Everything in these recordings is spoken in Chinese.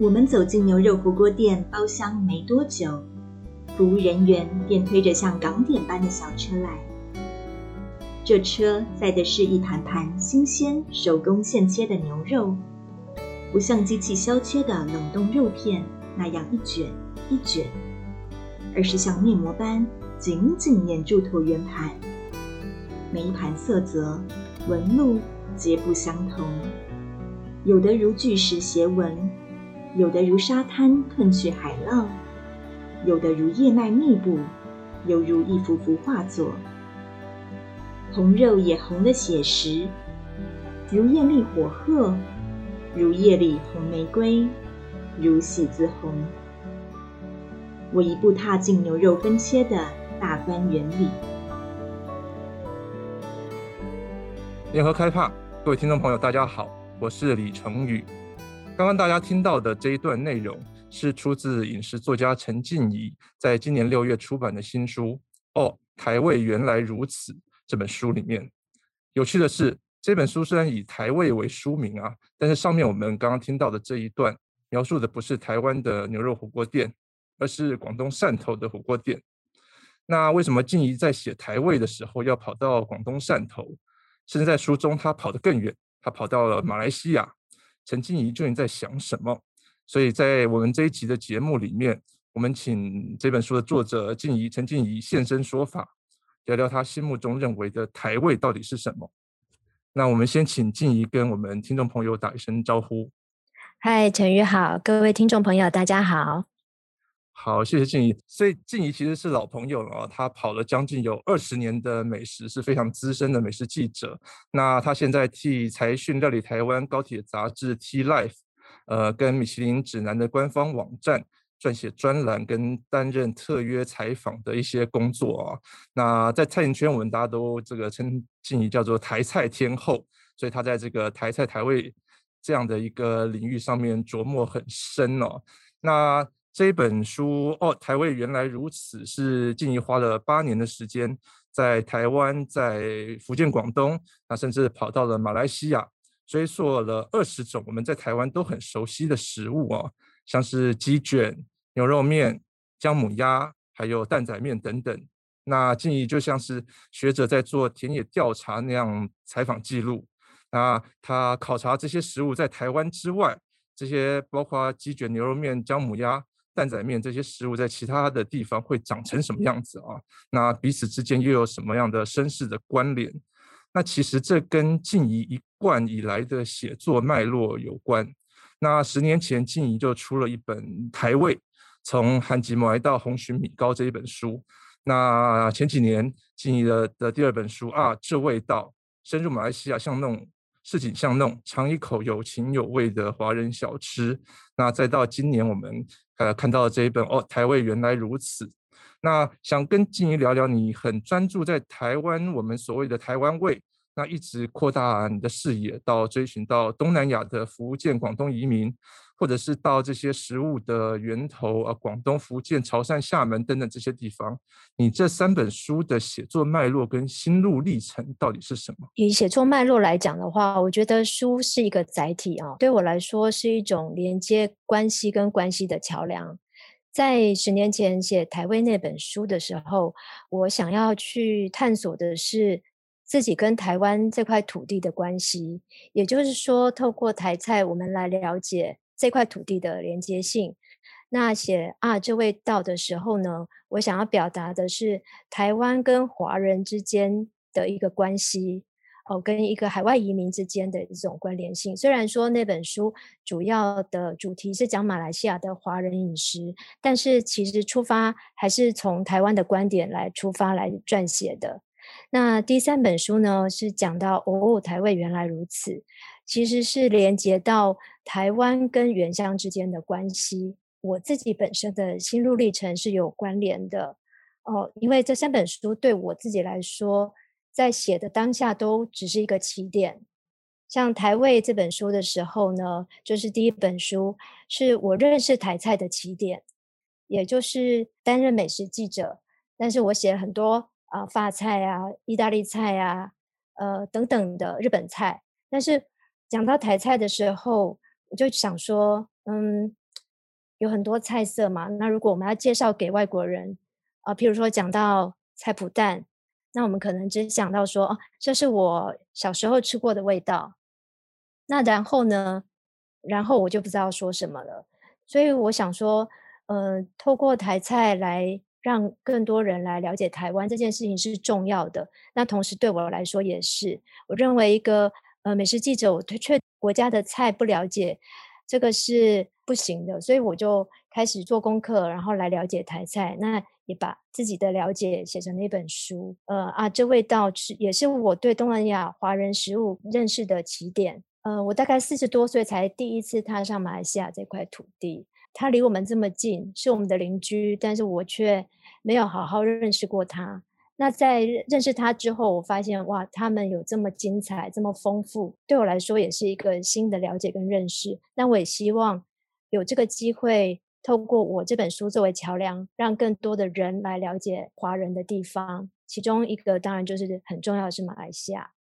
我们走进牛肉火锅店包厢没多久，服务人员便推着像港点般的小车来。这车载的是一盘盘新鲜手工现切的牛肉，不像机器削切的冷冻肉片那样一卷一卷，而是像面膜般紧紧粘住椭圆盘。每一盘色泽、纹路皆不相同，有的如巨石斜纹。有的如沙滩褪去海浪，有的如叶脉密布，犹如一幅幅画作。红肉也红的写实，如艳丽火鹤，如夜里红玫瑰，如喜字红。我一步踏进牛肉分切的大观园里。联合开放，各位听众朋友，大家好，我是李成宇。刚刚大家听到的这一段内容是出自饮食作家陈静怡在今年六月出版的新书《哦，台味原来如此》这本书里面。有趣的是，这本书虽然以台味为书名啊，但是上面我们刚刚听到的这一段描述的不是台湾的牛肉火锅店，而是广东汕头的火锅店。那为什么静怡在写台味的时候要跑到广东汕头？甚至在书中他跑得更远，他跑到了马来西亚。陈静怡究竟在想什么？所以在我们这一集的节目里面，我们请这本书的作者静怡陈静怡现身说法，聊聊他心目中认为的台位到底是什么。那我们先请静怡跟我们听众朋友打一声招呼。嗨，陈宇好，各位听众朋友大家好。好，谢谢静怡。所以静怡其实是老朋友了，他跑了将近有二十年的美食，是非常资深的美食记者。那他现在替财讯料理台湾高铁杂志 T Life，呃，跟米其林指南的官方网站撰写专栏，跟担任特约采访的一些工作啊。那在餐饮圈，我们大家都这个称静怡叫做台菜天后，所以他在这个台菜台味这样的一个领域上面琢磨很深哦。那这一本书哦，台味原来如此，是静宜花了八年的时间，在台湾、在福建、广东，那甚至跑到了马来西亚，追溯了二十种我们在台湾都很熟悉的食物哦，像是鸡卷、牛肉面、姜母鸭，还有蛋仔面等等。那静宜就像是学者在做田野调查那样采访记录，那他考察这些食物在台湾之外，这些包括鸡卷、牛肉面、姜母鸭。蛋仔面这些食物在其他的地方会长成什么样子啊？那彼此之间又有什么样的身世的关联？那其实这跟静怡一贯以来的写作脉络有关。那十年前，静怡就出了一本《台味：从韩籍母来到红蟳米糕》这一本书。那前几年，静怡的的第二本书啊，这味道深入马来西亚巷弄。市井巷弄，尝一口有情有味的华人小吃。那再到今年，我们呃看到这一本哦，台味原来如此。那想跟静怡聊聊，你很专注在台湾，我们所谓的台湾味。那一直扩大你的视野，到追寻到东南亚的福建、广东移民，或者是到这些食物的源头啊，广东、福建、潮汕、厦门等等这些地方。你这三本书的写作脉络跟心路历程到底是什么？以写作脉络来讲的话，我觉得书是一个载体啊，对我来说是一种连接关系跟关系的桥梁。在十年前写台味那本书的时候，我想要去探索的是。自己跟台湾这块土地的关系，也就是说，透过台菜，我们来了解这块土地的连接性。那写啊，这味道的时候呢，我想要表达的是台湾跟华人之间的一个关系，哦，跟一个海外移民之间的一种关联性。虽然说那本书主要的主题是讲马来西亚的华人饮食，但是其实出发还是从台湾的观点来出发来撰写的。那第三本书呢，是讲到哦，台味原来如此，其实是连接到台湾跟原乡之间的关系。我自己本身的心路历程是有关联的哦，因为这三本书对我自己来说，在写的当下都只是一个起点。像台味这本书的时候呢，就是第一本书，是我认识台菜的起点，也就是担任美食记者，但是我写了很多。啊，法菜啊，意大利菜啊，呃，等等的日本菜。但是讲到台菜的时候，我就想说，嗯，有很多菜色嘛。那如果我们要介绍给外国人啊，譬如说讲到菜脯蛋，那我们可能只想到说，哦，这是我小时候吃过的味道。那然后呢？然后我就不知道说什么了。所以我想说，呃，透过台菜来让更多人来了解台湾这件事情是重要的。那同时对我来说也是，我认为一个呃美食记者，我对国家的菜不了解，这个是不行的。所以我就开始做功课，然后来了解台菜。那也把自己的了解写成了一本书。呃啊，这味道是也是我对东南亚华人食物认识的起点。呃，我大概四十多岁才第一次踏上马来西亚这块土地。他离我们这么近，是我们的邻居，但是我却没有好好认识过他。那在认识他之后，我发现哇，他们有这么精彩、这么丰富，对我来说也是一个新的了解跟认识。那我也希望有这个机会，透过我这本书作为桥梁，让更多的人来了解华人的地方。其中一个当然就是很重要的是马来西亚。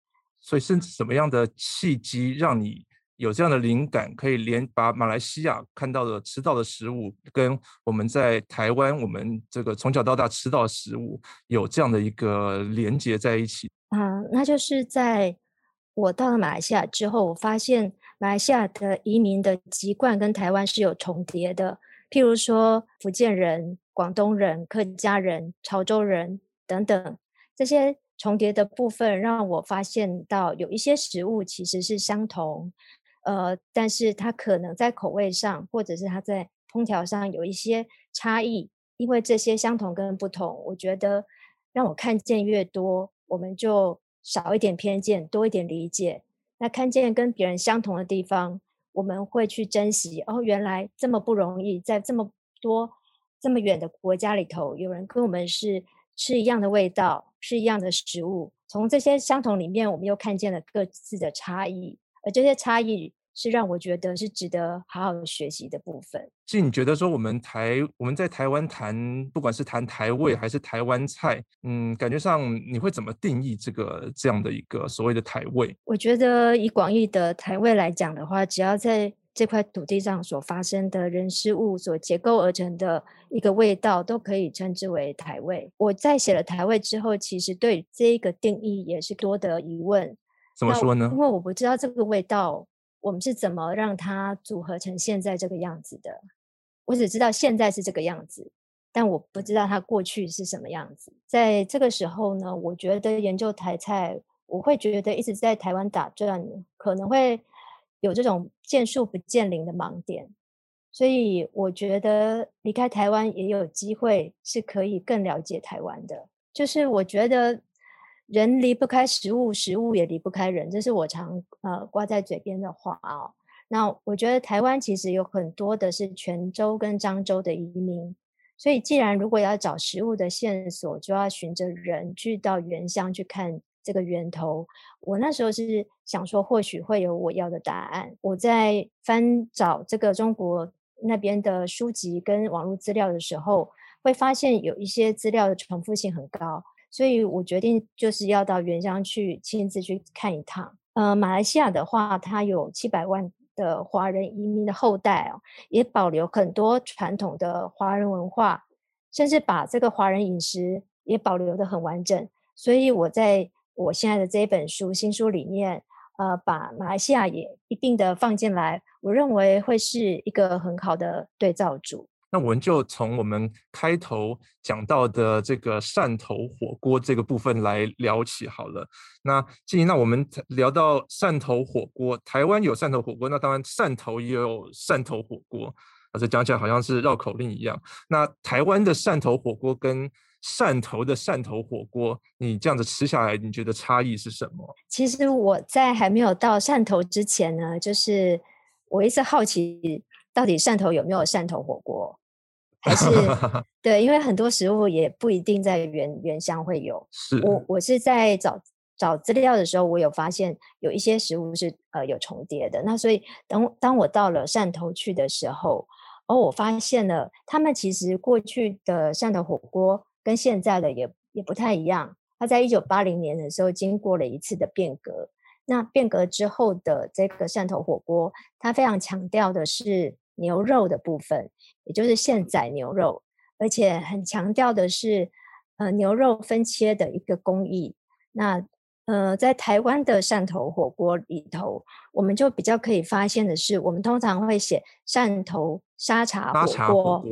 所以，是什么样的契机让你？有这样的灵感，可以连把马来西亚看到的、吃到的食物，跟我们在台湾我们这个从小到大吃到的食物，有这样的一个连接在一起。嗯，那就是在我到了马来西亚之后，我发现马来西亚的移民的籍贯跟台湾是有重叠的。譬如说，福建人、广东人、客家人、潮州人等等这些重叠的部分，让我发现到有一些食物其实是相同。呃，但是它可能在口味上，或者是它在烹调上有一些差异，因为这些相同跟不同，我觉得让我看见越多，我们就少一点偏见，多一点理解。那看见跟别人相同的地方，我们会去珍惜。哦，原来这么不容易，在这么多这么远的国家里头，有人跟我们是吃一样的味道，吃一样的食物。从这些相同里面，我们又看见了各自的差异。而这些差异是让我觉得是值得好好学习的部分。其实你觉得说我们台我们在台湾谈，不管是谈台味还是台湾菜，嗯，感觉上你会怎么定义这个这样的一个所谓的台味？我觉得以广义的台味来讲的话，只要在这块土地上所发生的人事物所结构而成的一个味道，都可以称之为台味。我在写了台味之后，其实对这一个定义也是多得疑问。怎么说呢？因为我不知道这个味道，我们是怎么让它组合成现在这个样子的。我只知道现在是这个样子，但我不知道它过去是什么样子。在这个时候呢，我觉得研究台菜，我会觉得一直在台湾打转，可能会有这种见树不见林的盲点。所以我觉得离开台湾也有机会是可以更了解台湾的。就是我觉得。人离不开食物，食物也离不开人，这是我常呃挂在嘴边的话哦。那我觉得台湾其实有很多的是泉州跟漳州的移民，所以既然如果要找食物的线索，就要循着人去到原乡去看这个源头。我那时候是想说，或许会有我要的答案。我在翻找这个中国那边的书籍跟网络资料的时候，会发现有一些资料的重复性很高。所以我决定就是要到原乡去亲自去看一趟。呃，马来西亚的话，它有七百万的华人移民的后代哦，也保留很多传统的华人文化，甚至把这个华人饮食也保留得很完整。所以我在我现在的这一本书新书里面，呃，把马来西亚也一并的放进来，我认为会是一个很好的对照组。那我们就从我们开头讲到的这个汕头火锅这个部分来聊起好了。那静怡，那我们聊到汕头火锅，台湾有汕头火锅，那当然汕头也有汕头火锅，啊，这讲起来好像是绕口令一样。那台湾的汕头火锅跟汕头的汕头火锅，你这样子吃下来，你觉得差异是什么？其实我在还没有到汕头之前呢，就是我一直好奇。到底汕头有没有汕头火锅？还是 对，因为很多食物也不一定在原原乡会有。是我我是在找找资料的时候，我有发现有一些食物是呃有重叠的。那所以等当我到了汕头去的时候，哦，我发现了他们其实过去的汕头火锅跟现在的也也不太一样。他在一九八零年的时候经过了一次的变革。那变革之后的这个汕头火锅，它非常强调的是牛肉的部分，也就是现宰牛肉，而且很强调的是，呃，牛肉分切的一个工艺。那呃，在台湾的汕头火锅里头，我们就比较可以发现的是，我们通常会写汕头沙茶火锅，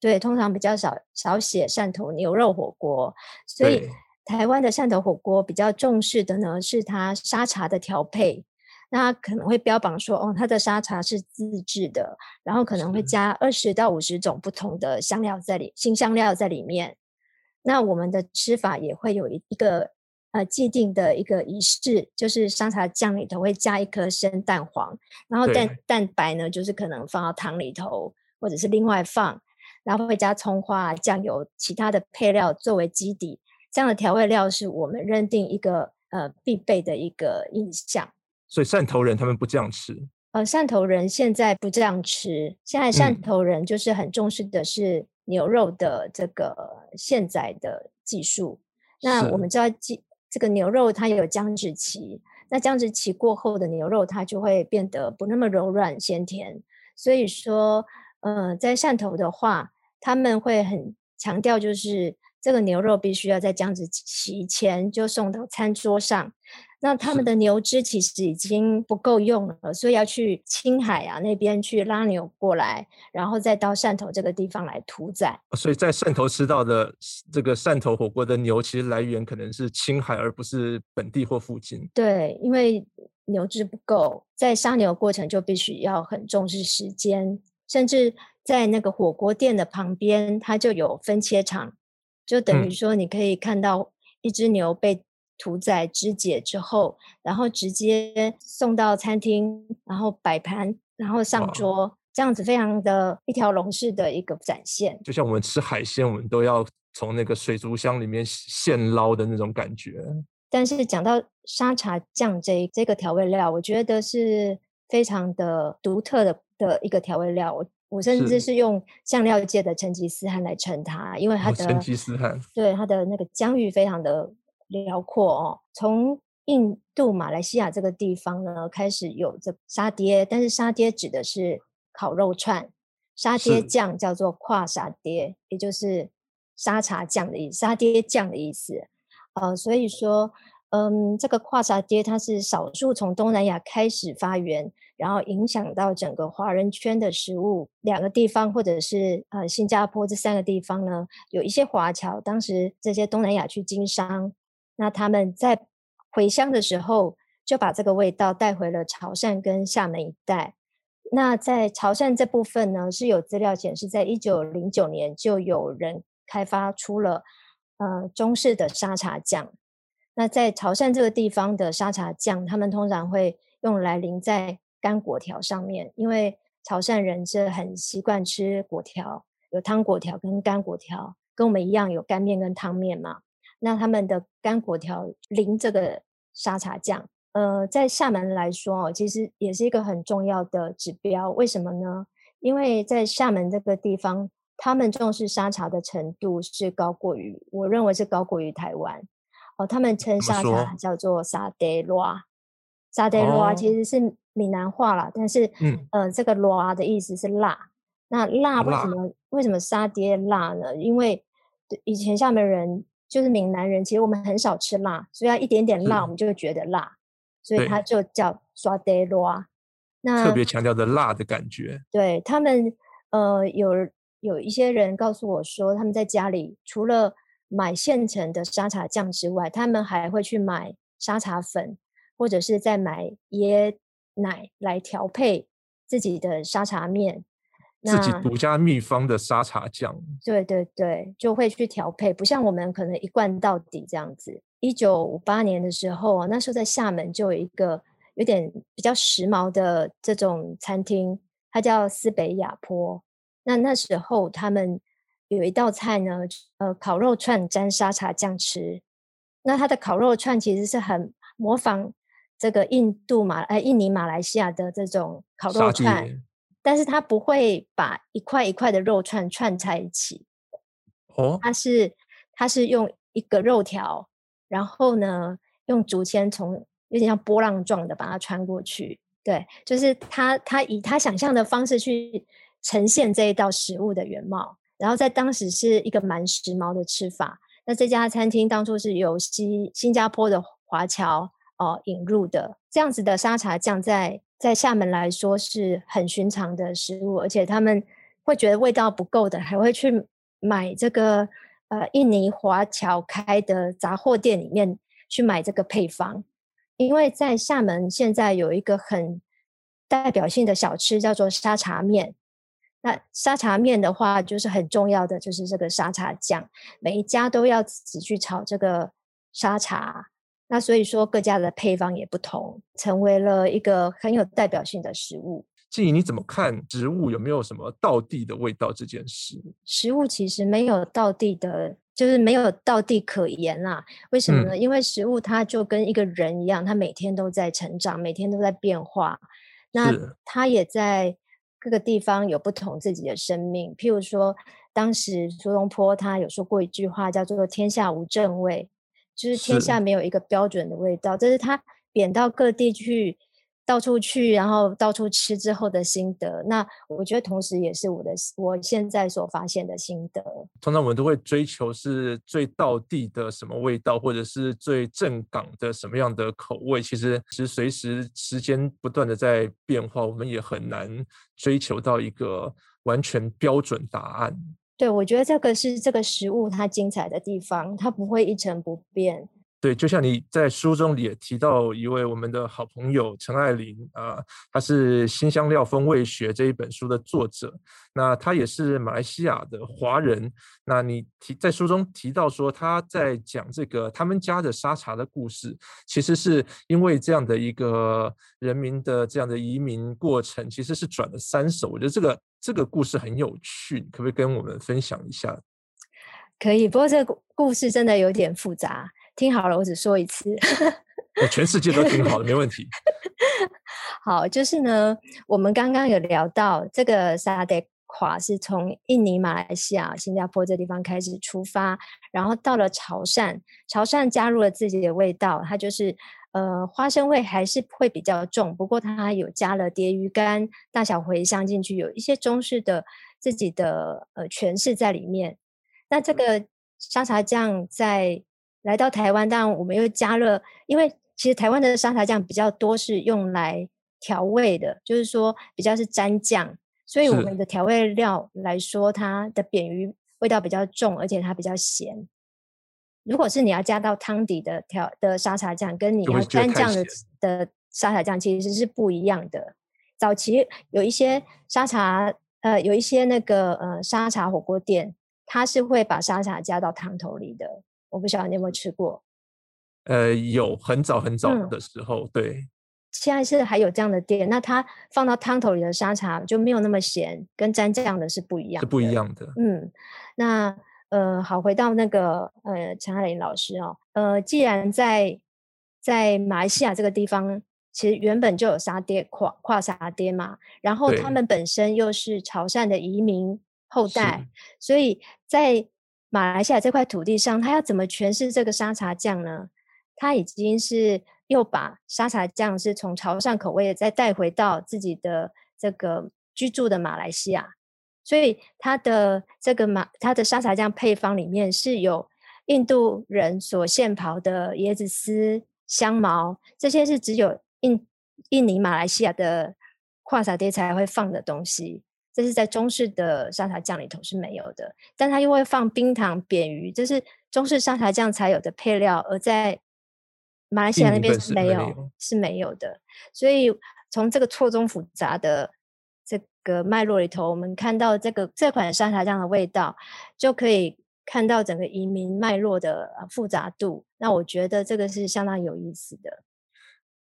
对，通常比较少少写汕头牛肉火锅。所以台湾的汕头火锅比较重视的呢，是它沙茶的调配。那可能会标榜说，哦，它的沙茶是自制的，然后可能会加二十到五十种不同的香料在里，新香料在里面。那我们的吃法也会有一一个呃既定的一个仪式，就是沙茶酱里头会加一颗生蛋黄，然后蛋蛋白呢，就是可能放到汤里头，或者是另外放，然后会加葱花、酱油、其他的配料作为基底。这样的调味料是我们认定一个呃必备的一个印象。所以汕头人他们不这样吃。呃，汕头人现在不这样吃。现在汕头人就是很重视的是牛肉的这个现宰的技术。嗯、那我们知道，这个牛肉它也有僵直期。那僵直期过后的牛肉，它就会变得不那么柔软鲜甜。所以说，呃，在汕头的话，他们会很强调，就是这个牛肉必须要在僵直期前就送到餐桌上。那他们的牛只其实已经不够用了，所以要去青海啊那边去拉牛过来，然后再到汕头这个地方来屠宰。所以在汕头吃到的这个汕头火锅的牛，其实来源可能是青海，而不是本地或附近。对，因为牛只不够，在杀牛过程就必须要很重视时间，甚至在那个火锅店的旁边，它就有分切场，就等于说你可以看到一只牛被。屠宰肢解之后，然后直接送到餐厅，然后摆盘，然后上桌，这样子非常的一条龙式的一个展现。就像我们吃海鲜，我们都要从那个水族箱里面现捞的那种感觉。但是讲到沙茶酱这这个调味料，我觉得是非常的独特的的一个调味料。我我甚至是用酱料界的成吉思汗来称它，因为它的成吉思汗对它的那个疆域非常的。辽阔哦，从印度马来西亚这个地方呢，开始有这沙爹，但是沙爹指的是烤肉串，沙爹酱叫做跨沙爹，也就是沙茶酱的意思，沙爹酱的意思。呃，所以说，嗯，这个跨沙爹它是少数从东南亚开始发源，然后影响到整个华人圈的食物。两个地方或者是呃新加坡这三个地方呢，有一些华侨，当时这些东南亚去经商。那他们在回乡的时候，就把这个味道带回了潮汕跟厦门一带。那在潮汕这部分呢，是有资料显示，在一九零九年就有人开发出了呃中式的沙茶酱。那在潮汕这个地方的沙茶酱，他们通常会用来淋在干果条上面，因为潮汕人是很习惯吃果条，有汤果条跟干果条，跟我们一样有干面跟汤面嘛。那他们的干果条淋这个沙茶酱，呃，在厦门来说哦，其实也是一个很重要的指标。为什么呢？因为在厦门这个地方，他们重视沙茶的程度是高过于，我认为是高过于台湾。哦，他们称沙茶叫做沙爹螺，沙爹螺其实是闽南话啦，但是，嗯，呃，这个辣的意思是辣。那辣为什么？为什么沙爹辣呢？因为以前厦门人。就是闽南人，其实我们很少吃辣，所以要一点点辣，我们就会觉得辣，所以它就叫沙爹辣。那特别强调的辣的感觉。对他们，呃，有有一些人告诉我说，他们在家里除了买现成的沙茶酱之外，他们还会去买沙茶粉，或者是在买椰奶来调配自己的沙茶面。自己独家秘方的沙茶酱，对对对，就会去调配，不像我们可能一贯到底这样子。一九五八年的时候，那时候在厦门就有一个有点比较时髦的这种餐厅，它叫思北雅坡。那那时候他们有一道菜呢，呃，烤肉串沾沙茶酱吃。那它的烤肉串其实是很模仿这个印度马呃印尼马来西亚的这种烤肉串。但是它不会把一块一块的肉串串在一起，哦，它是它是用一个肉条，然后呢用竹签从有点像波浪状的把它穿过去，对，就是他他以他想象的方式去呈现这一道食物的原貌。然后在当时是一个蛮时髦的吃法。那这家餐厅当初是由新新加坡的华侨哦、呃、引入的，这样子的沙茶酱在在厦门来说是很寻常的食物，而且他们会觉得味道不够的，还会去买这个呃印尼华侨开的杂货店里面去买这个配方，因为在厦门现在有一个很代表性的小吃叫做沙茶面。那沙茶面的话，就是很重要的，就是这个沙茶酱，每一家都要自己去炒这个沙茶。那所以说各家的配方也不同，成为了一个很有代表性的食物。静怡，你怎么看植物有没有什么道地的味道这件事？食物其实没有道地的，就是没有道地可言啦。为什么呢？嗯、因为食物它就跟一个人一样，它每天都在成长，每天都在变化。那它也在。各个地方有不同自己的生命，譬如说，当时苏东坡他有说过一句话，叫做“天下无正味”，就是天下没有一个标准的味道。这是他贬到各地去。到处去，然后到处吃之后的心得，那我觉得同时也是我的我现在所发现的心得。通常我们都会追求是最道地的什么味道，或者是最正港的什么样的口味。其实，其实随时时间不断的在变化，我们也很难追求到一个完全标准答案。对，我觉得这个是这个食物它精彩的地方，它不会一成不变。对，就像你在书中也提到一位我们的好朋友陈爱玲啊，她是《新香料风味学》这一本书的作者，那她也是马来西亚的华人。那你提在书中提到说，他在讲这个他们家的沙茶的故事，其实是因为这样的一个人民的这样的移民过程，其实是转了三手。我觉得这个这个故事很有趣，可不可以跟我们分享一下？可以，不过这个故事真的有点复杂。听好了，我只说一次。全世界都听好了，没问题。好，就是呢，我们刚刚有聊到这个沙爹垮是从印尼、马来西亚、新加坡这地方开始出发，然后到了潮汕，潮汕加入了自己的味道，它就是呃花生味还是会比较重，不过它有加了蝶鱼干、大小茴香进去，有一些中式的自己的呃诠释在里面。那这个沙茶酱在来到台湾，当然我们又加了，因为其实台湾的沙茶酱比较多是用来调味的，就是说比较是沾酱，所以我们的调味料来说，它的扁鱼味道比较重，而且它比较咸。如果是你要加到汤底的调的沙茶酱，跟你要沾酱的的沙茶酱其实是不一样的。早期有一些沙茶，呃，有一些那个呃沙茶火锅店，它是会把沙茶加到汤头里的。我不晓得你有没有吃过，呃，有很早很早的时候，嗯、对。现在是还有这样的店，那它放到汤头里的沙茶就没有那么咸，跟沾酱的是不一样的，是不一样的。嗯，那呃，好，回到那个呃陈爱玲老师哦，呃，既然在在马来西亚这个地方，其实原本就有沙爹跨跨沙爹嘛，然后他们本身又是潮汕的移民后代，所以在马来西亚这块土地上，他要怎么诠释这个沙茶酱呢？他已经是又把沙茶酱是从潮汕口味再带回到自己的这个居住的马来西亚，所以他的这个马他的沙茶酱配方里面是有印度人所现刨的椰子丝、香茅，这些是只有印印尼马来西亚的跨沙爹才会放的东西。这是在中式的沙茶酱里头是没有的，但它又会放冰糖、扁鱼，这是中式沙茶酱才有的配料，而在马来西亚那边是没有，是没有的。所以从这个错综复杂的这个脉络里头，我们看到这个这款沙茶酱的味道，就可以看到整个移民脉络的复杂度。那我觉得这个是相当有意思的。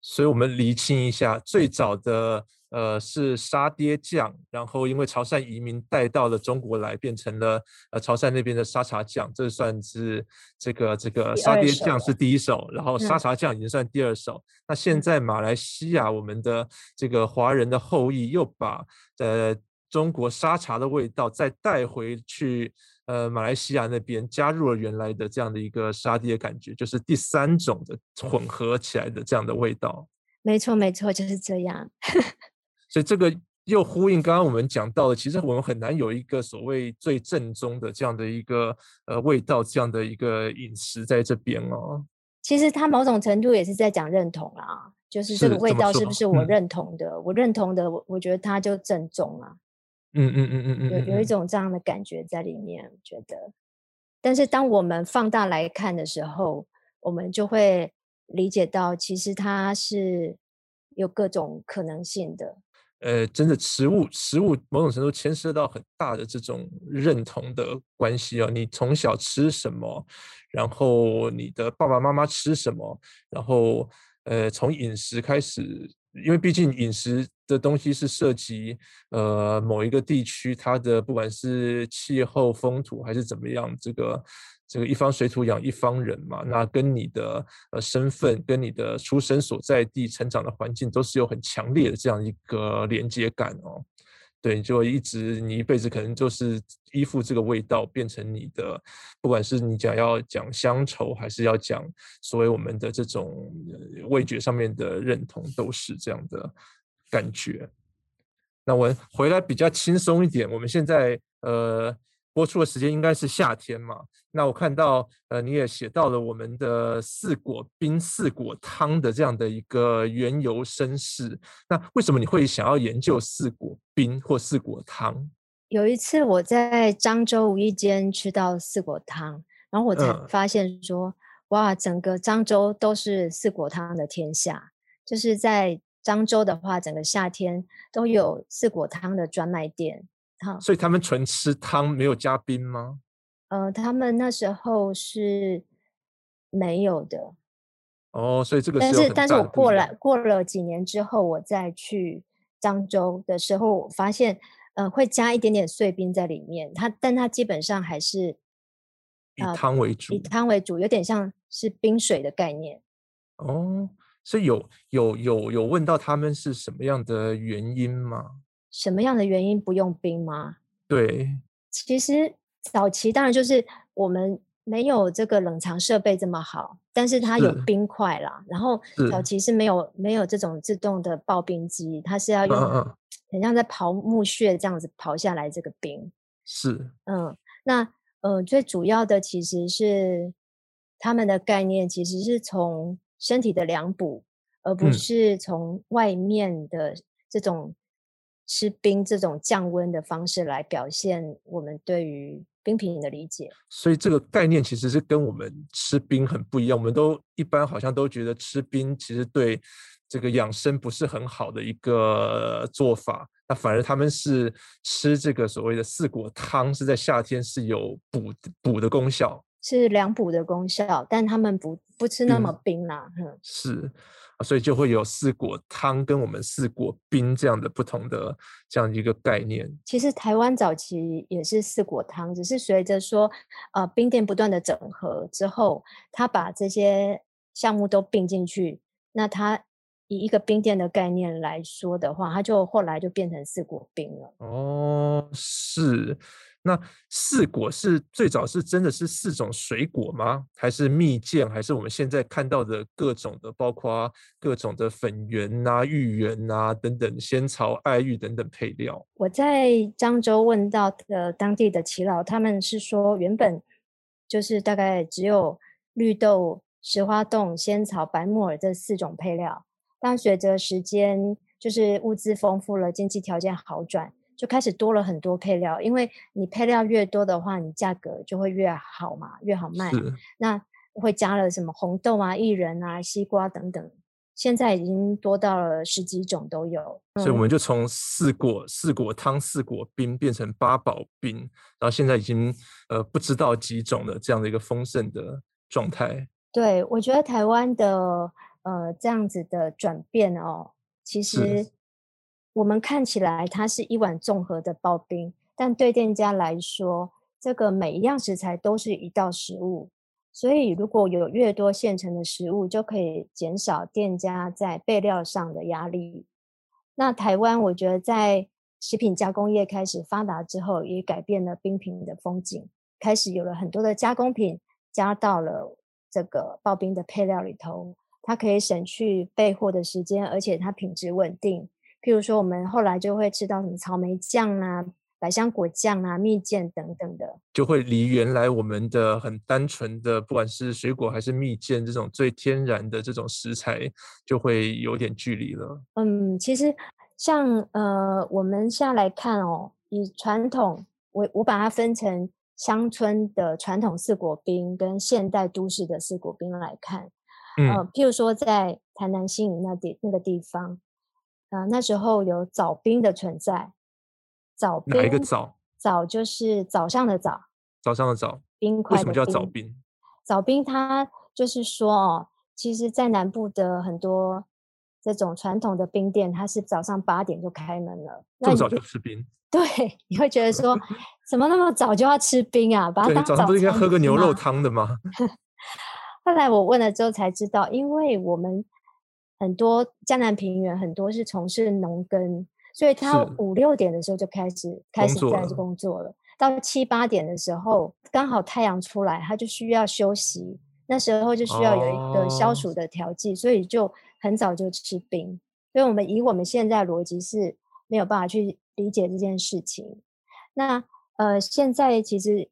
所以我们厘清一下最早的。呃，是沙爹酱，然后因为潮汕移民带到了中国来，变成了呃潮汕那边的沙茶酱，这算是这个这个沙爹酱是第一手，然后沙茶酱已经算第二手。嗯、那现在马来西亚我们的这个华人的后裔又把呃中国沙茶的味道再带回去，呃马来西亚那边加入了原来的这样的一个沙爹的感觉，就是第三种的混合起来的这样的味道。没错，没错，就是这样。所以这个又呼应刚刚我们讲到的，其实我们很难有一个所谓最正宗的这样的一个呃味道，这样的一个饮食在这边哦。其实它某种程度也是在讲认同啦，就是这个味道是不是我认同的？嗯、我认同的，我我觉得它就正宗啊。嗯嗯嗯嗯嗯，有有一种这样的感觉在里面，我觉得。但是当我们放大来看的时候，我们就会理解到，其实它是有各种可能性的。呃，真的，食物食物某种程度牵涉到很大的这种认同的关系哦。你从小吃什么，然后你的爸爸妈妈吃什么，然后呃，从饮食开始，因为毕竟饮食的东西是涉及呃某一个地区它的不管是气候风土还是怎么样，这个。这个一方水土养一方人嘛，那跟你的呃身份、跟你的出生所在地、成长的环境都是有很强烈的这样一个连接感哦。对，就一直你一辈子可能就是依附这个味道，变成你的，不管是你讲要讲乡愁，还是要讲所谓我们的这种味觉上面的认同，都是这样的感觉。那我回来比较轻松一点，我们现在呃。播出的时间应该是夏天嘛？那我看到，呃，你也写到了我们的四果冰、四果汤的这样的一个缘由身世。那为什么你会想要研究四果冰或四果汤？有一次我在漳州无意间吃到四果汤，然后我才发现说，嗯、哇，整个漳州都是四果汤的天下。就是在漳州的话，整个夏天都有四果汤的专卖店。所以他们纯吃汤，没有加冰吗？呃，他们那时候是没有的。哦，所以这个是但是但是我过来过了几年之后，我再去漳州的时候，我发现呃会加一点点碎冰在里面。它但它基本上还是以汤为主，呃，以汤为主，有点像是冰水的概念。哦，所以有有有有问到他们是什么样的原因吗？什么样的原因不用冰吗？对，其实早期当然就是我们没有这个冷藏设备这么好，但是它有冰块啦。然后早期是没有没有这种自动的刨冰机，它是要用很像在刨木屑这样子刨下来这个冰。是，嗯，那呃最主要的其实是他们的概念其实是从身体的凉补，而不是从外面的这种。吃冰这种降温的方式来表现我们对于冰品的理解，所以这个概念其实是跟我们吃冰很不一样。我们都一般好像都觉得吃冰其实对这个养生不是很好的一个做法，那反而他们是吃这个所谓的四果汤，是在夏天是有补补的功效，是凉补的功效，但他们不不吃那么冰啦，嗯，是。所以就会有四果汤跟我们四果冰这样的不同的这样一个概念。其实台湾早期也是四果汤，只是随着说呃冰店不断的整合之后，他把这些项目都并进去。那他以一个冰店的概念来说的话，它就后来就变成四果冰了。哦，是。那四果是最早是真的是四种水果吗？还是蜜饯？还是我们现在看到的各种的，包括各种的粉圆啊、芋圆啊等等，仙草、爱玉等等配料？我在漳州问到的当地的耆老，他们是说原本就是大概只有绿豆、石花冻、仙草、白木耳这四种配料，但随着时间就是物资丰富了，经济条件好转。就开始多了很多配料，因为你配料越多的话，你价格就会越好嘛，越好卖。那会加了什么红豆啊、薏仁啊、西瓜等等，现在已经多到了十几种都有。所以我们就从四果、四果汤、四果冰变成八宝冰，然后现在已经呃不知道几种的这样的一个丰盛的状态。对，我觉得台湾的呃这样子的转变哦，其实。我们看起来它是一碗综合的刨冰，但对店家来说，这个每一样食材都是一道食物。所以如果有越多现成的食物，就可以减少店家在备料上的压力。那台湾，我觉得在食品加工业开始发达之后，也改变了冰品的风景，开始有了很多的加工品加到了这个刨冰的配料里头，它可以省去备货的时间，而且它品质稳定。譬如说，我们后来就会吃到什么草莓酱啊、百香果酱啊、蜜饯等等的，就会离原来我们的很单纯的，不管是水果还是蜜饯这种最天然的这种食材，就会有点距离了。嗯，其实像呃，我们现在来看哦，以传统，我我把它分成乡村的传统四果冰跟现代都市的四果冰来看，嗯、呃，譬如说在台南新营那地那个地方。啊、呃，那时候有早冰的存在，早冰哪一个早？早就是早上的早，早上的早，冰块。为什么叫早冰？早冰它就是说哦，其实，在南部的很多这种传统的冰店，它是早上八点就开门了，这么早就吃冰？对，你会觉得说，怎么那么早就要吃冰啊？把它当早餐，早上不是应该喝个牛肉汤的吗？后来我问了之后才知道，因为我们。很多江南平原很多是从事农耕，所以他五六点的时候就开始开始在工作了。到七八点的时候，刚好太阳出来，他就需要休息。那时候就需要有一个消暑的调剂，哦，所以就很早就吃冰。所以我们以我们现在逻辑是没有办法去理解这件事情。那呃，现在其实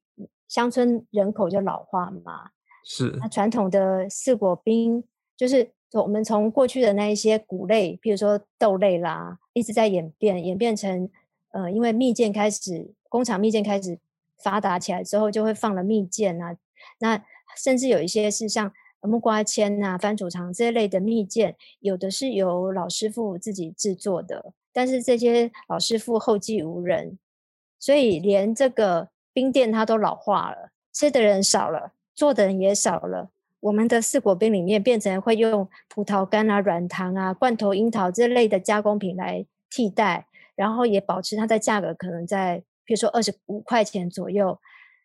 乡村人口就老化嘛，是那传统的四果冰就是。我们从过去的那一些谷类，比如说豆类啦，一直在演变，演变成，呃，因为蜜饯开始，工厂蜜饯开始发达起来之后，就会放了蜜饯啊，那甚至有一些是像木瓜签啊、番薯肠这一类的蜜饯，有的是由老师傅自己制作的，但是这些老师傅后继无人，所以连这个冰店它都老化了，吃的人少了，做的人也少了。我们的四果冰里面变成会用葡萄干啊、软糖啊、罐头樱桃这类的加工品来替代，然后也保持它的价格可能在，比如说二十五块钱左右。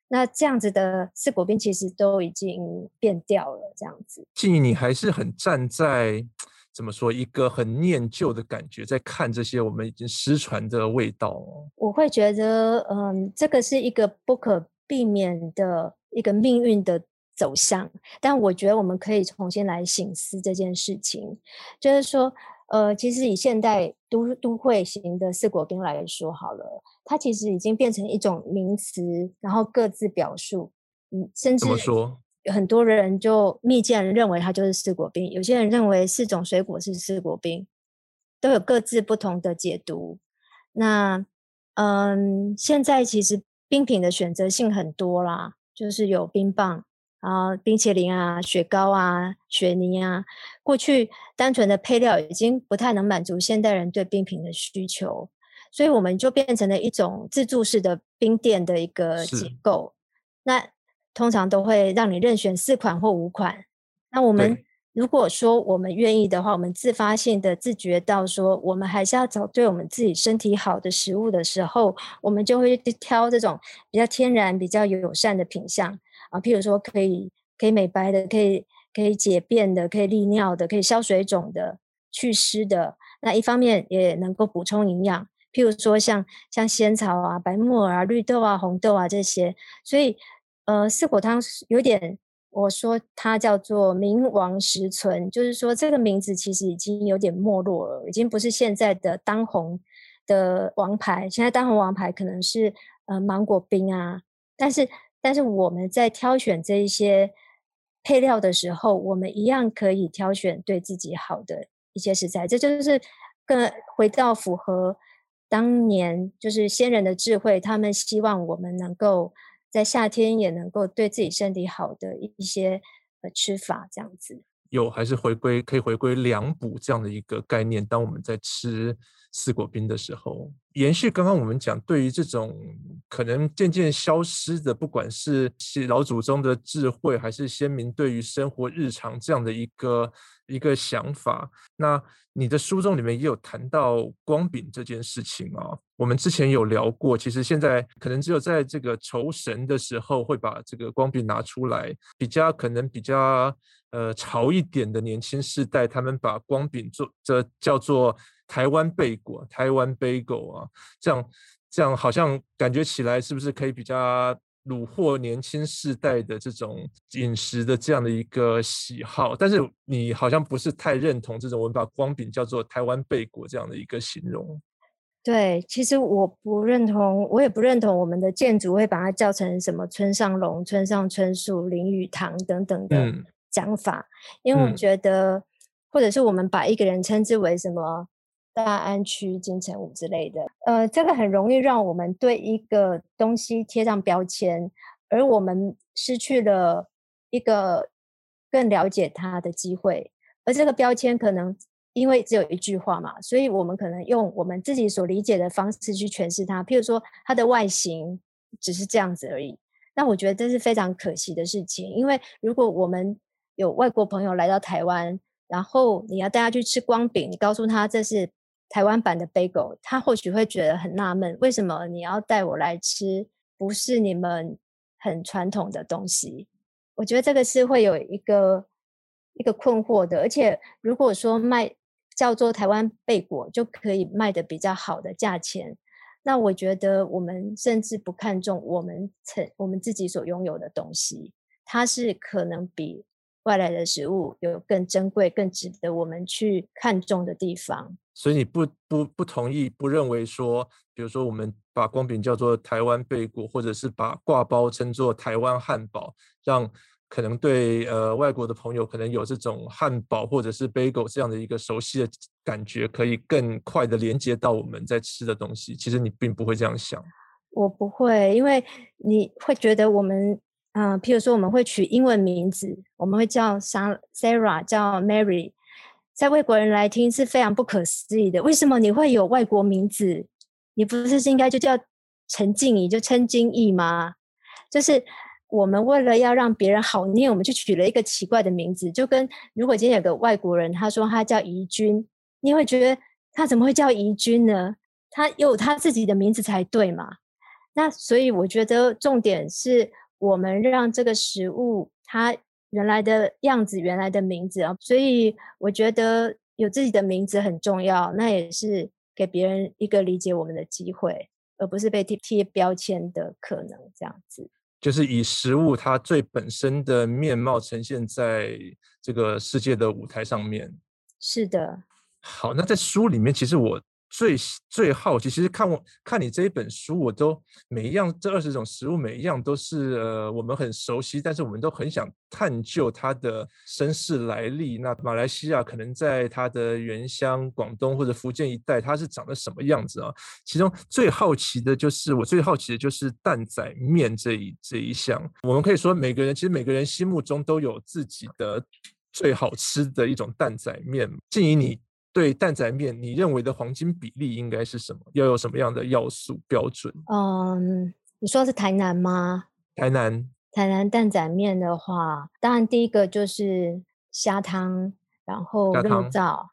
那这样子的四果冰其实都已经变掉了，这样子。静怡，你还是很站在怎么说一个很念旧的感觉，在看这些我们已经失传的味道哦。我会觉得，嗯，这个是一个不可避免的一个命运的。走向，但我觉得我们可以重新来醒思这件事情，就是说，呃，其实以现代都都会型的四果冰来说好了，它其实已经变成一种名词，然后各自表述，嗯，甚至很多人就密切认为它就是四果冰，有些人认为四种水果是四果冰，都有各自不同的解读。那，嗯，现在其实冰品的选择性很多啦，就是有冰棒。啊，冰淇淋啊，雪糕啊，雪泥啊，过去单纯的配料已经不太能满足现代人对冰品的需求，所以我们就变成了一种自助式的冰店的一个结构。那通常都会让你任选四款或五款。那我们如果说我们愿意的话，我们自发性的自觉到说，我们还是要找对我们自己身体好的食物的时候，我们就会去挑这种比较天然、比较友善的品项。啊，譬如说可以可以美白的，可以可以解便的，可以利尿的，可以消水肿的，祛湿的。那一方面也能够补充营养，譬如说像像仙草啊、白木耳啊、绿豆啊、红豆啊这些。所以，呃，四果汤有点，我说它叫做名亡实存，就是说这个名字其实已经有点没落了，已经不是现在的当红的王牌。现在当红王牌可能是呃芒果冰啊，但是。但是我们在挑选这一些配料的时候，我们一样可以挑选对自己好的一些食材。这就是更回到符合当年就是先人的智慧，他们希望我们能够在夏天也能够对自己身体好的一些呃吃法，这样子。有还是回归可以回归凉补这样的一个概念，当我们在吃。四果冰的时候，延续刚刚我们讲，对于这种可能渐渐消失的，不管是老祖宗的智慧，还是先民对于生活日常这样的一个一个想法，那你的书中里面也有谈到光饼这件事情啊。我们之前有聊过，其实现在可能只有在这个酬神的时候会把这个光饼拿出来，比较可能比较呃潮一点的年轻世代，他们把光饼做这叫做。台湾贝果，台湾贝果啊，这样这样好像感觉起来是不是可以比较虏获年轻世代的这种饮食的这样的一个喜好，但是你好像不是太认同这种我们把光饼叫做台湾贝果这样的一个形容。对，其实我不认同，我也不认同我们的建筑会把它叫成什么村上隆、村上春树、林语堂等等的讲法，嗯、因为我觉得，嗯、或者是我们把一个人称之为什么大安区金城武之类的，呃，这个很容易让我们对一个东西贴上标签，而我们失去了一个更了解他的机会，而这个标签可能。因为只有一句话嘛，所以我们可能用我们自己所理解的方式去诠释它。譬如说，它的外形只是这样子而已。那我觉得这是非常可惜的事情，因为如果我们有外国朋友来到台湾，然后你要带他去吃光饼，你告诉他这是台湾版的 bagel，他或许会觉得很纳闷，为什么你要带我来吃不是你们很传统的东西？我觉得这个是会有一个一个困惑的，而且如果说卖。叫做台湾贝果就可以卖得比较好的价钱，那我觉得我们甚至不看重我们曾我们自己所拥有的东西，它是可能比外来的食物有更珍贵、更值得我们去看重的地方。所以你不不不同意，不认为说，比如说我们把光饼叫做台湾贝果，或者是把挂包称作台湾汉堡，让。可能对呃外国的朋友，可能有这种汉堡或者是 bagel 这样的一个熟悉的感觉，可以更快的连接到我们在吃的东西。其实你并不会这样想。我不会，因为你会觉得我们，嗯、譬如说我们会取英文名字，我们会叫 Sarah，叫 Mary，在外国人来听是非常不可思议的。为什么你会有外国名字？你不是应该就叫陈静怡，就陈金义吗？就是。我们为了要让别人好念，我们就取了一个奇怪的名字，就跟如果今天有个外国人，他说他叫怡君，你会觉得他怎么会叫怡君呢？他有他自己的名字才对嘛。那所以我觉得重点是我们让这个食物它原来的样子、原来的名字啊。所以我觉得有自己的名字很重要，那也是给别人一个理解我们的机会，而不是被贴贴标签的可能这样子。就是以食物它最本身的面貌呈现在这个世界的舞台上面。是的。好，那在书里面，其实我。最最好奇，其实看我看你这一本书，我都每一样这二十种食物，每一样都是呃我们很熟悉，但是我们都很想探究它的身世来历。那马来西亚可能在它的原乡广东或者福建一带，它是长得什么样子啊？其中最好奇的就是我最好奇的就是担仔面这一这一项。我们可以说每个人其实每个人心目中都有自己的最好吃的一种担仔面。建议你。对蛋仔面，你认为的黄金比例应该是什么？要有什么样的要素标准？嗯，你说是台南吗？台南，台南蛋仔面的话，当然第一个就是虾汤，然后肉燥，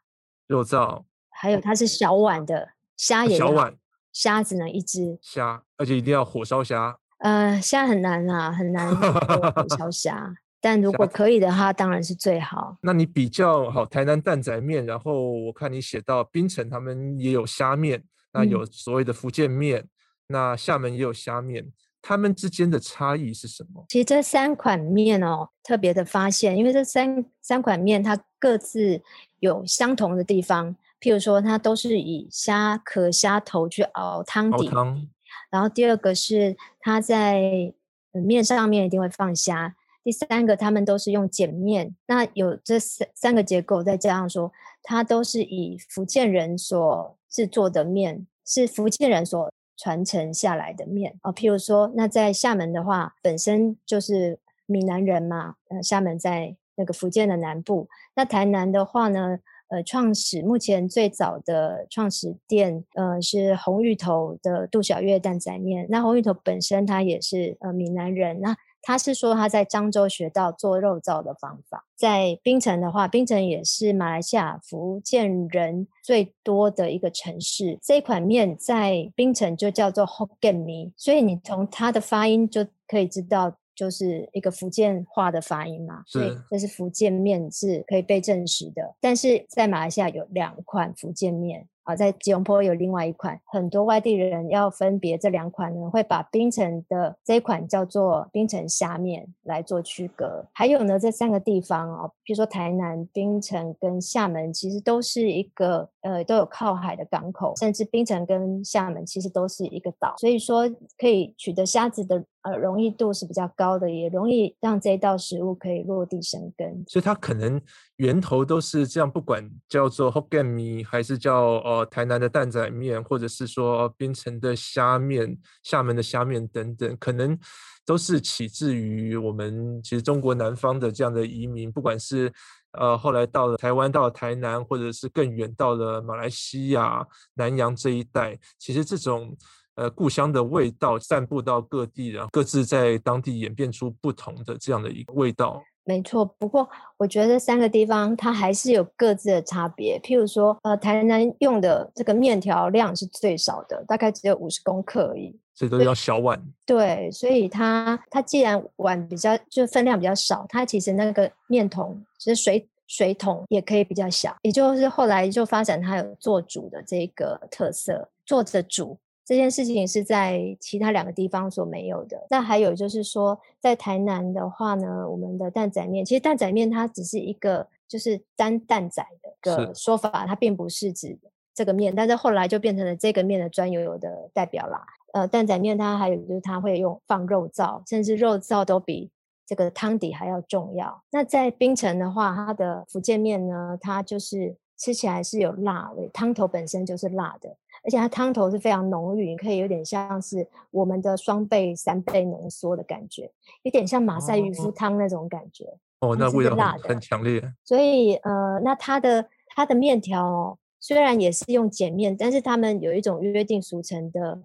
肉燥，还有它是小碗的虾也，小碗，虾只能一只，虾，而且一定要火烧虾。呃，虾很难啊，很难 火烧虾。但如果可以的话，当然是最好。那你比较好台南蛋仔面，然后我看你写到槟城他们也有虾面，那有所谓的福建面，嗯、那厦门也有虾面，他们之间的差异是什么？其实这三款面哦，特别的发现，因为这三三款面它各自有相同的地方，譬如说它都是以虾壳、虾头去熬汤底，汤然后第二个是它在面上面一定会放虾。第三个，他们都是用碱面，那有这三三个结构，再加上说，它都是以福建人所制作的面，是福建人所传承下来的面啊。譬如说，那在厦门的话，本身就是闽南人嘛，呃，厦门在那个福建的南部。那台南的话呢，呃，创始目前最早的创始店，呃，是红芋头的杜小月担仔面。那红芋头本身他也是呃闽南人，那。他是说他在漳州学到做肉燥的方法，在槟城的话，槟城也是马来西亚福建人最多的一个城市。这款面在槟城就叫做 Hokkien Mee，所以你从它的发音就可以知道，就是一个福建话的发音嘛。是。所以这是福建面是可以被证实的。但是在马来西亚有两款福建面，啊，在吉隆坡有另外一款，很多外地人要分别这两款呢，会把槟城的这一款叫做槟城虾面来做区隔。还有呢，这三个地方哦，比如说台南、槟城跟厦门，其实都是一个呃都有靠海的港口，甚至槟城跟厦门其实都是一个岛，所以说可以取得虾子的呃容易度是比较高的，也容易让这一道食物可以落地生根。所以它可能源头都是这样，不管叫做 Hokkien Mee 还是叫呃台南的担仔面，或者是说槟城的虾面、厦门的虾面等等，可能都是起自于我们其实中国南方的这样的移民，不管是呃后来到了台湾、到了台南，或者是更远到了马来西亚、南洋这一带，其实这种呃故乡的味道散布到各地，然后各自在当地演变出不同的这样的一个味道。没错，不过我觉得三个地方它还是有各自的差别。譬如说，呃，台南用的这个面条量是最少的，大概只有五十公克而已，所以都要小碗。对，所以它它既然碗比较就分量比较少，它其实那个面桶其实水水桶也可以比较小，也就是后来就发展它有做煮的这个特色，做着煮。这件事情是在其他两个地方所没有的。那还有就是说，在台南的话呢，我们的蛋仔面，其实蛋仔面它只是一个就是单蛋仔的个说法，它并不是指这个面，但是后来就变成了这个面的专有有的代表啦。呃，蛋仔面它还有就是它会用放肉燥，甚至肉燥都比这个汤底还要重要。那在槟城的话，它的福建面呢，它就是吃起来是有辣味，汤头本身就是辣的。而且它汤头是非常浓郁，你可以有点像是我们的双倍、三倍浓缩的感觉，有点像马赛鱼夫汤那种感觉。哦，那味道很，很强烈。所以呃，那它的它的面条哦，虽然也是用碱面，但是他们有一种约定俗成的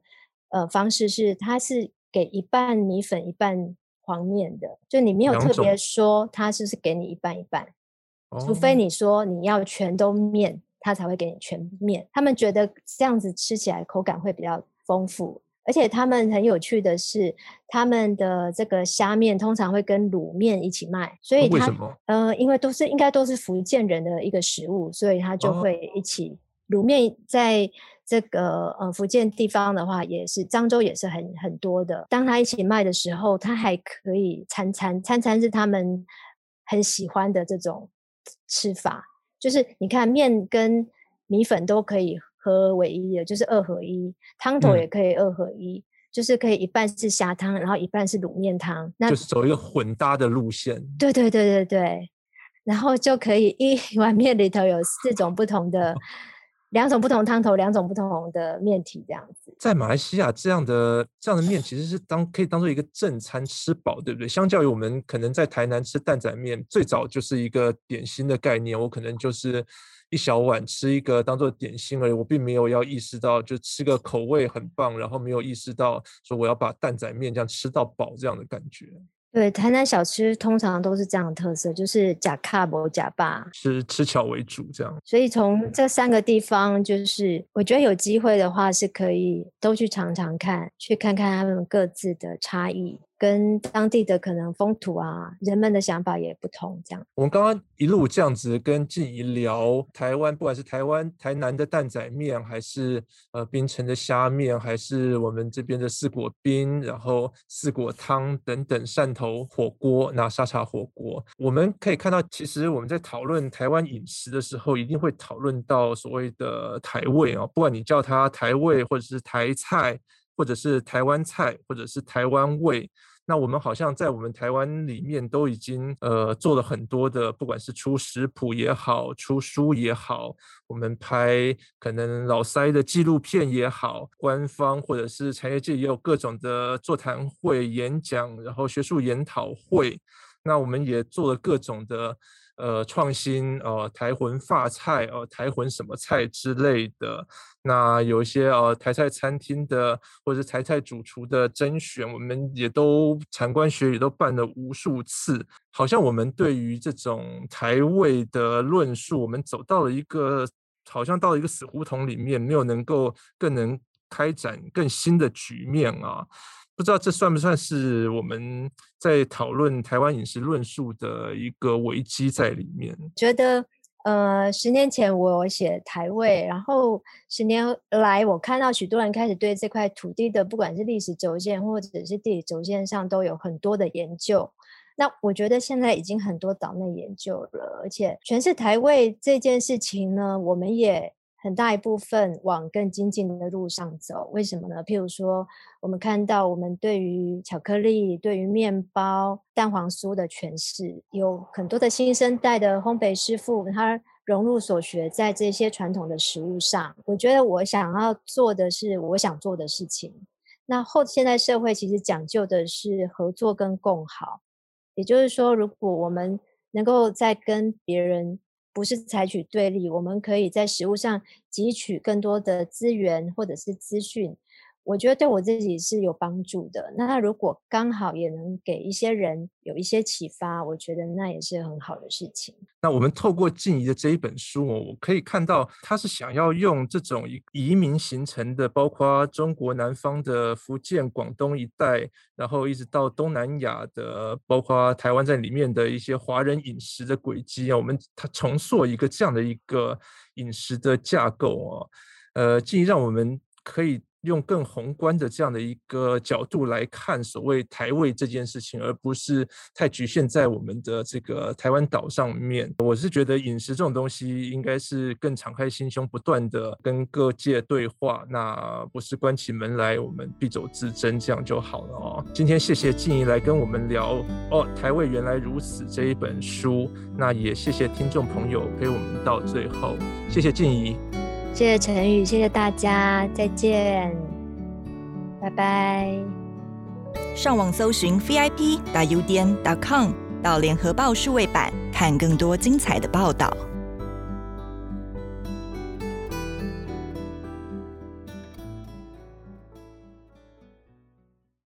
呃方式是，它是给一半米粉一半黄面的，就你没有特别说它是不是给你一半一半，除非你说你要全都面。他才会给你全面，他们觉得这样子吃起来口感会比较丰富，而且他们很有趣的是，他们的这个虾面通常会跟卤面一起卖，所以他为什么？呃，因为都是应该都是福建人的一个食物，所以他就会一起卤面，在这个呃福建地方的话，也是漳州也是很很多的。当他一起卖的时候，他还可以餐餐餐餐是他们很喜欢的这种吃法。就是你看面跟米粉都可以合为一的，就是二合一，汤头也可以二合一，嗯、就是可以一半是虾汤，然后一半是卤面汤，那就是走一个混搭的路线。对对对对对，然后就可以一碗面里头有四种不同的。两种不同汤头，两种不同的面体，这样子。在马来西亚，这样的这样的面其实是当可以当做一个正餐吃饱，对不对？相较于我们可能在台南吃担仔面，最早就是一个点心的概念，我可能就是一小碗吃一个当做点心而已，我并没有要意识到就吃个口味很棒，然后没有意识到说我要把担仔面这样吃到饱这样的感觉。对，台南小吃通常都是这样的特色，就是假卡博假霸，是吃巧为主这样。所以从这三个地方，就是我觉得有机会的话，是可以都去尝尝看，去看看他们各自的差异。跟当地的可能风土啊，人们的想法也不同，这样。我们刚刚一路这样子跟静怡聊台湾，不管是台湾台南的担仔面，还是呃槟城的虾面，还是我们这边的四果冰，然后四果汤等等汕头火锅，那沙茶火锅，我们可以看到，其实我们在讨论台湾饮食的时候，一定会讨论到所谓的台味啊，不管你叫它台味，或者是台菜。或者是台湾菜，或者是台湾味，那我们好像在我们台湾里面都已经呃做了很多的，不管是出食谱也好，出书也好，我们拍可能老塞的纪录片也好，官方或者是产业界也有各种的座谈会、演讲，然后学术研讨会，那我们也做了各种的。呃，创新呃，台魂发菜呃，台魂什么菜之类的。那有一些呃，台菜餐厅的或者是台菜主厨的甄选，我们也都参观学也都办了无数次。好像我们对于这种台味的论述，我们走到了一个好像到了一个死胡同里面，没有能够更能开展更新的局面啊。不知道这算不算是我们在讨论台湾饮食论述的一个危机在里面？觉得呃，十年前我写台味，然后十年来我看到许多人开始对这块土地的，不管是历史轴线或者是地理轴线上，都有很多的研究。那我觉得现在已经很多岛内研究了，而且全是台味这件事情呢，我们也。很大一部分往更精进的路上走，为什么呢？譬如说，我们看到我们对于巧克力、对于面包、蛋黄酥的诠释，有很多的新生代的烘焙师傅，他融入所学在这些传统的食物上。我觉得我想要做的是我想做的事情。那后现在社会其实讲究的是合作跟共好，也就是说，如果我们能够在跟别人。不是采取对立，我们可以在食物上汲取更多的资源或者是资讯。我觉得对我自己是有帮助的。那如果刚好也能给一些人有一些启发，我觉得那也是很好的事情。那我们透过静怡的这一本书，我可以看到他是想要用这种移民形成的，包括中国南方的福建、广东一带，然后一直到东南亚的，包括台湾在里面的一些华人饮食的轨迹啊，我们他重塑一个这样的一个饮食的架构啊，呃，静宜让我们可以。用更宏观的这样的一个角度来看所谓台位这件事情，而不是太局限在我们的这个台湾岛上面。我是觉得饮食这种东西应该是更敞开心胸，不断的跟各界对话，那不是关起门来我们必走自珍这样就好了哦。今天谢谢静怡来跟我们聊哦，台位原来如此这一本书，那也谢谢听众朋友陪我们到最后，谢谢静怡。谢谢陈宇，谢谢大家，再见，拜拜。上网搜寻 vip.udn.com，到联合报数位版看更多精彩的报道。